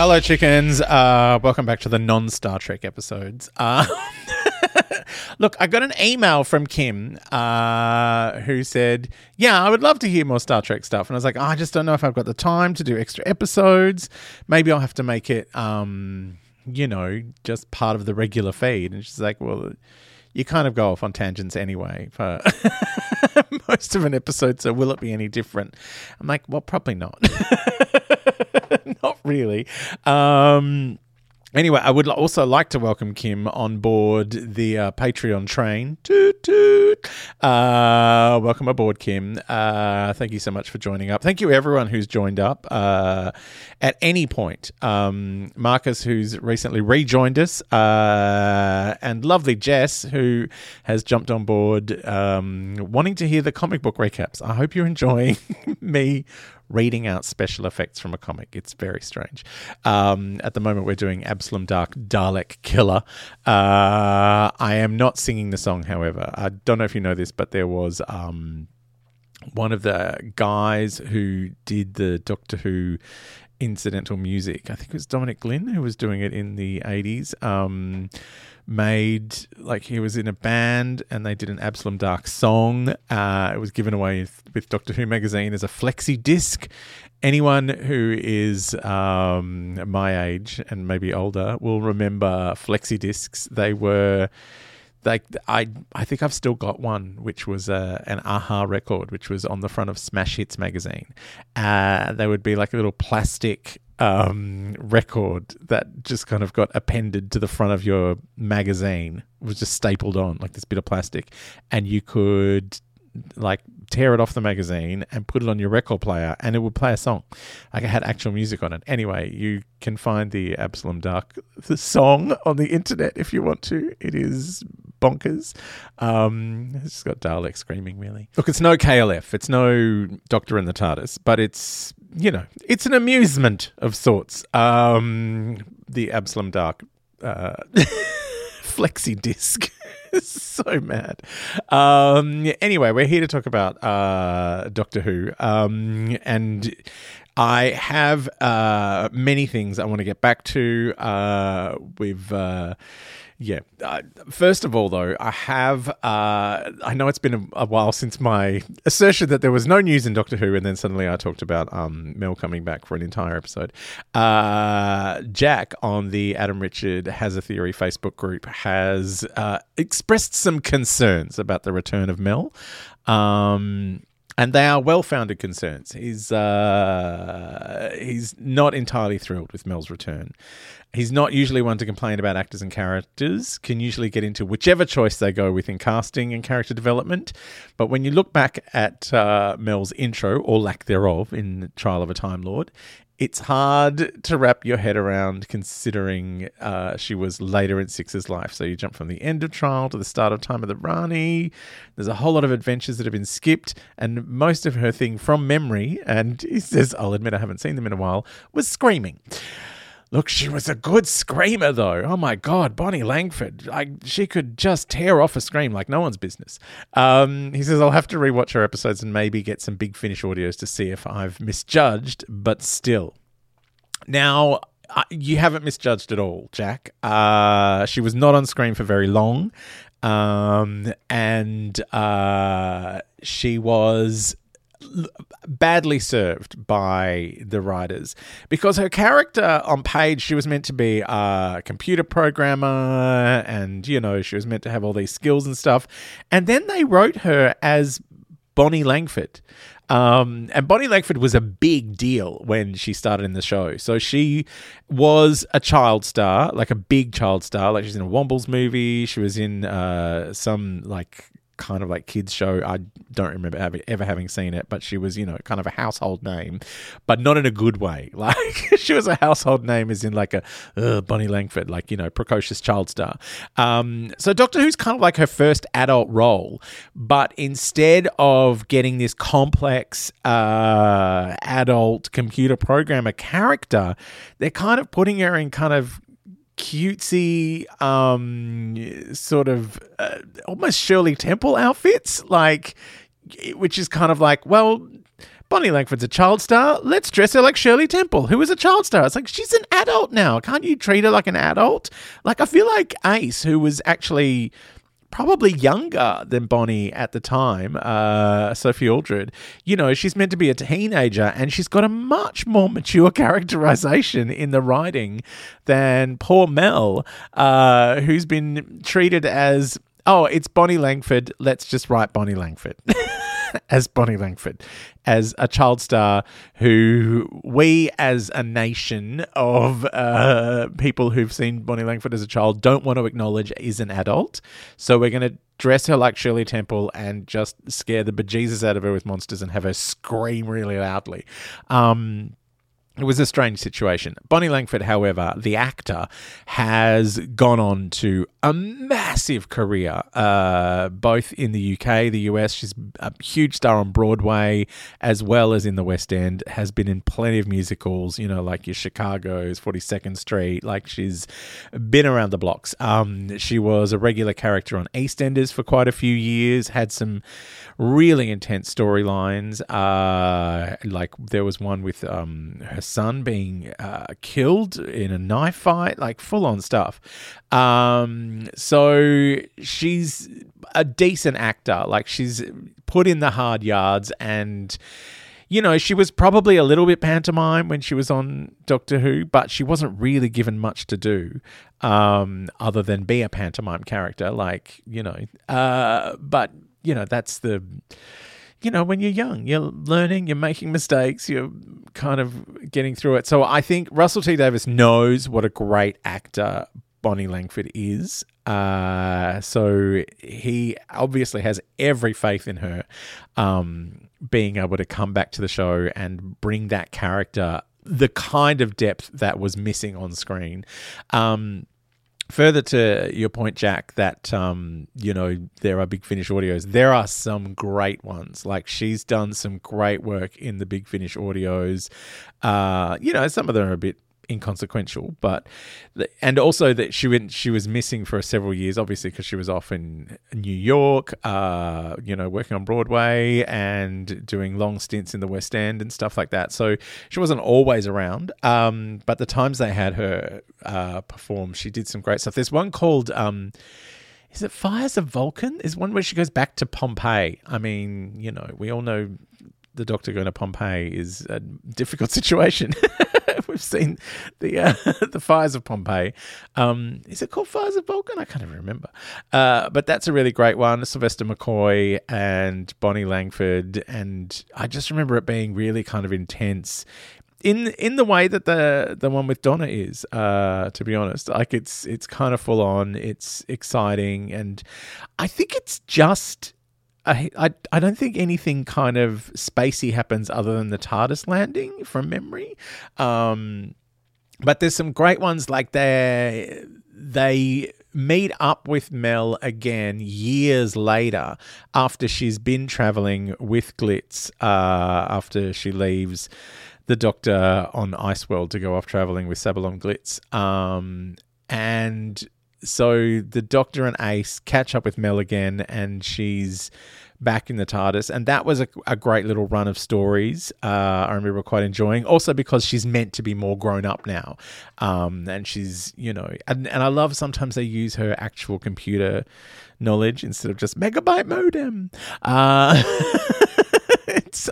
Hello, chickens. Uh, welcome back to the non Star Trek episodes. Uh, look, I got an email from Kim uh, who said, Yeah, I would love to hear more Star Trek stuff. And I was like, oh, I just don't know if I've got the time to do extra episodes. Maybe I'll have to make it, um, you know, just part of the regular feed. And she's like, Well, you kind of go off on tangents anyway for most of an episode, so will it be any different? I'm like, well, probably not. not really. Um, Anyway, I would also like to welcome Kim on board the uh, Patreon train. Toot, toot. Uh, welcome aboard, Kim. Uh, thank you so much for joining up. Thank you, everyone who's joined up uh, at any point. Um, Marcus, who's recently rejoined us, uh, and lovely Jess, who has jumped on board um, wanting to hear the comic book recaps. I hope you're enjoying me reading out special effects from a comic. It's very strange. Um, at the moment, we're doing Abslom Daak Dalek Killer. Uh, I am not singing the song, however. I don't know if you know this, but there was. Um, one of the guys who did the Doctor Who incidental music, I think it was Dominic Glynn who was doing it in the 80s. Um, made like he was in a band and they did an Abslom Daak song. Uh, it was given away with, Doctor Who magazine as a flexi disc. Anyone who is um, my age and maybe older will remember flexi discs. They were like I I think I've still got one, which was uh, an A-ha record, which was on the front of Smash Hits magazine. Uh, they would be like a little plastic um, record that just kind of got appended to the front of your magazine. Was just stapled on like this bit of plastic, and you could like tear it off the magazine and put it on your record player and it would play a song. Like it had actual music on it. Anyway you can find the abslom daak the song on the internet if you want to. It is bonkers. Um it's got dalek screaming really. Look it's no klf it's no doctor in the tardis but it's you know it's an amusement of sorts um the abslom daak uh flexi disc so mad. Um, anyway, we're here to talk about uh, Doctor Who. Um, and I have uh, many things I want to get back to. Uh, we've. Uh, yeah. Uh, first of all, though, I have. Uh, I know it's been a, a, while since my assertion that there was no news in Doctor Who, and then suddenly I talked about um, Mel coming back for an entire episode. Uh, Jack on the Adam Richard Has a Theory Facebook group has uh, expressed some concerns about the return of Mel. Um, and they are well-founded concerns. He's uh, he's not entirely thrilled with Mel's return. He's not usually one to complain about actors and characters. Can usually get into whichever choice they go with in casting and character development. But when you look back at uh, Mel's intro or lack thereof in Trial of a Time Lord, it's hard to wrap your head around considering uh, she was later in Six's life. So you jump from the end of trial to the start of Time of the Rani. There's a whole lot of adventures that have been skipped, and most of her thing from memory, and he says, I'll admit I haven't seen them in a while, was screaming. Look, she was a good screamer, though. Oh my God, Bonnie Langford. Like, she could just tear off a scream like no one's business. Um, he says, I'll have to rewatch her episodes and maybe get some big finish audios to see if I've misjudged, but still. Now, uh, you haven't misjudged at all, Jack. Uh, she was not on screen for very long. Um, and uh, she was badly served by the writers because her character on page she was meant to be a computer programmer and you know she was meant to have all these skills and stuff and then they wrote her as Bonnie Langford um, and Bonnie Langford was a big deal when she started in the show. So she was a child star, like a big child star. Like she's in a Wombles movie. She was in uh, some like kind of like kids show. I don't remember having, ever having seen it, but she was, you know, kind of a household name, but not in a good way. Like she was a household name, as in like a Bonnie Langford, like you know, precocious child star. Um, so Doctor Who's kind of like her first adult role, but instead of getting this complex uh, adult computer programmer character, they're kind of putting her in kind of cutesy, um, sort of uh, almost Shirley Temple outfits, like, which is kind of like, well, Bonnie Langford's a child star. Let's dress her like Shirley Temple, who is a child star. It's like she's an adult now. Can't you treat her like an adult? Like I feel like Ace, who was actually probably younger than Bonnie at the time, uh, Sophie Aldred. You know, she's meant to be a teenager and she's got a much more mature characterization in the writing than poor Mel, uh, who's been treated as, oh, it's Bonnie Langford. Let's just write Bonnie Langford. as Bonnie Langford, as a child star who we as a nation of uh, people who've seen Bonnie Langford as a child don't want to acknowledge is an adult. So we're going to dress her like Shirley Temple and just scare the bejesus out of her with monsters and have her scream really loudly. Um, it was a strange situation. Bonnie Langford, however, the actor, has gone on to a massive career, uh, both in the UK, the US. She's a huge star on Broadway as well as in the West End. Has been in plenty of musicals, you know, like your Chicago's, Forty Second Street. Like she's been around the blocks. Um, she was a regular character on EastEnders for quite a few years. Had some really intense storylines. Uh, like there was one with um, her son being uh, killed in a knife fight, like full on stuff. Um, so she's a decent actor. Like she's put in the hard yards and you know, she was probably a little bit pantomime when she was on Doctor Who, but she wasn't really given much to do um, other than be a pantomime character. Like, you know, uh, but, you know, that's the you know, when you're young, you're learning, you're making mistakes, you're kind of getting through it. So I think Russell T Davies knows what a great actor Bonnie Langford is. Uh, so he obviously has every faith in her um, being able to come back to the show and bring that character the kind of depth that was missing on screen. Um, further to your point, Jack, that um, you know there are Big Finish audios. There are some great ones. Like she's done some great work in the Big Finish audios. Uh, you know, some of them are a bit inconsequential, but and also that she went she was missing for several years, obviously because she was off in New York, uh, you know, working on Broadway and doing long stints in the West End and stuff like that. So she wasn't always around. Um, but the times they had her uh, perform, she did some great stuff. There's one called. Um, is it Fires of Vulcan? Is one where she goes back to Pompeii. I mean, you know, we all know the doctor going to Pompeii is a difficult situation. We've seen the uh, the fires of Pompeii. Um, is it called Fires of Vulcan? I can't even remember. Uh, but that's a really great one. Sylvester McCoy and Bonnie Langford, and I just remember it being really kind of intense. In, in the way that the the one with Donna is, uh, to be honest, like it's it's kind of full on, it's exciting, and I think it's just I, I I don't think anything kind of spacey happens other than the TARDIS landing from memory. Um, but there's some great ones like they they meet up with Mel again years later after she's been traveling with Glitz uh, after she leaves the doctor on Iceworld to go off traveling with Sabalom Glitz. Um, and so the Doctor and Ace catch up with Mel again, and she's back in the TARDIS, and that was a, a great little run of stories. Uh, I remember quite enjoying. Also because she's meant to be more grown up now, um, and she's you know, and, and I love sometimes they use her actual computer knowledge instead of just megabyte modem. Uh, it's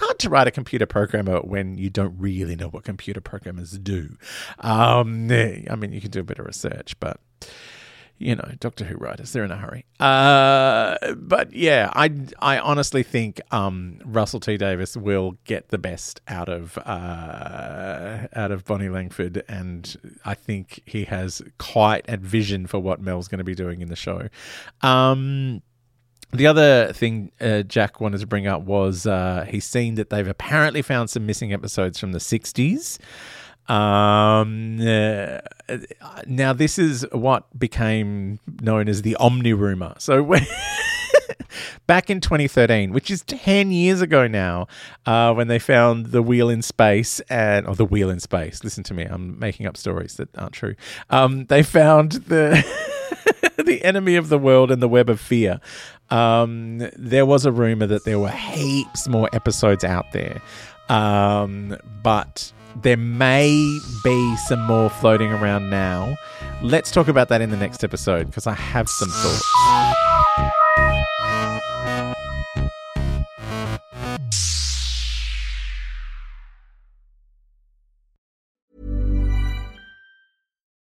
hard to write a computer programmer when you don't really know what computer programmers do. Um, I mean, you can do a bit of research, but you know, Doctor Who writers, they're in a hurry. Uh, but yeah, I, I honestly think um, Russell T Davies will get the best out of uh, out of Bonnie Langford, and I think he has quite a vision for what Mel's going to be doing in the show. Um, the other thing uh, Jack wanted to bring up was uh, he's seen that they've apparently found some missing episodes from the 60s. Um, uh, now, this is what became known as the Omni rumor. So, when back in 2013, which is 10 years ago now, uh, when they found the wheel in space and, or the wheel in space, listen to me, I'm making up stories that aren't true. Um, they found the. the enemy of the world and the web of fear. Um, there was a rumor that there were heaps more episodes out there, um, but there may be some more floating around now. Let's talk about that in the next episode because I have some thoughts.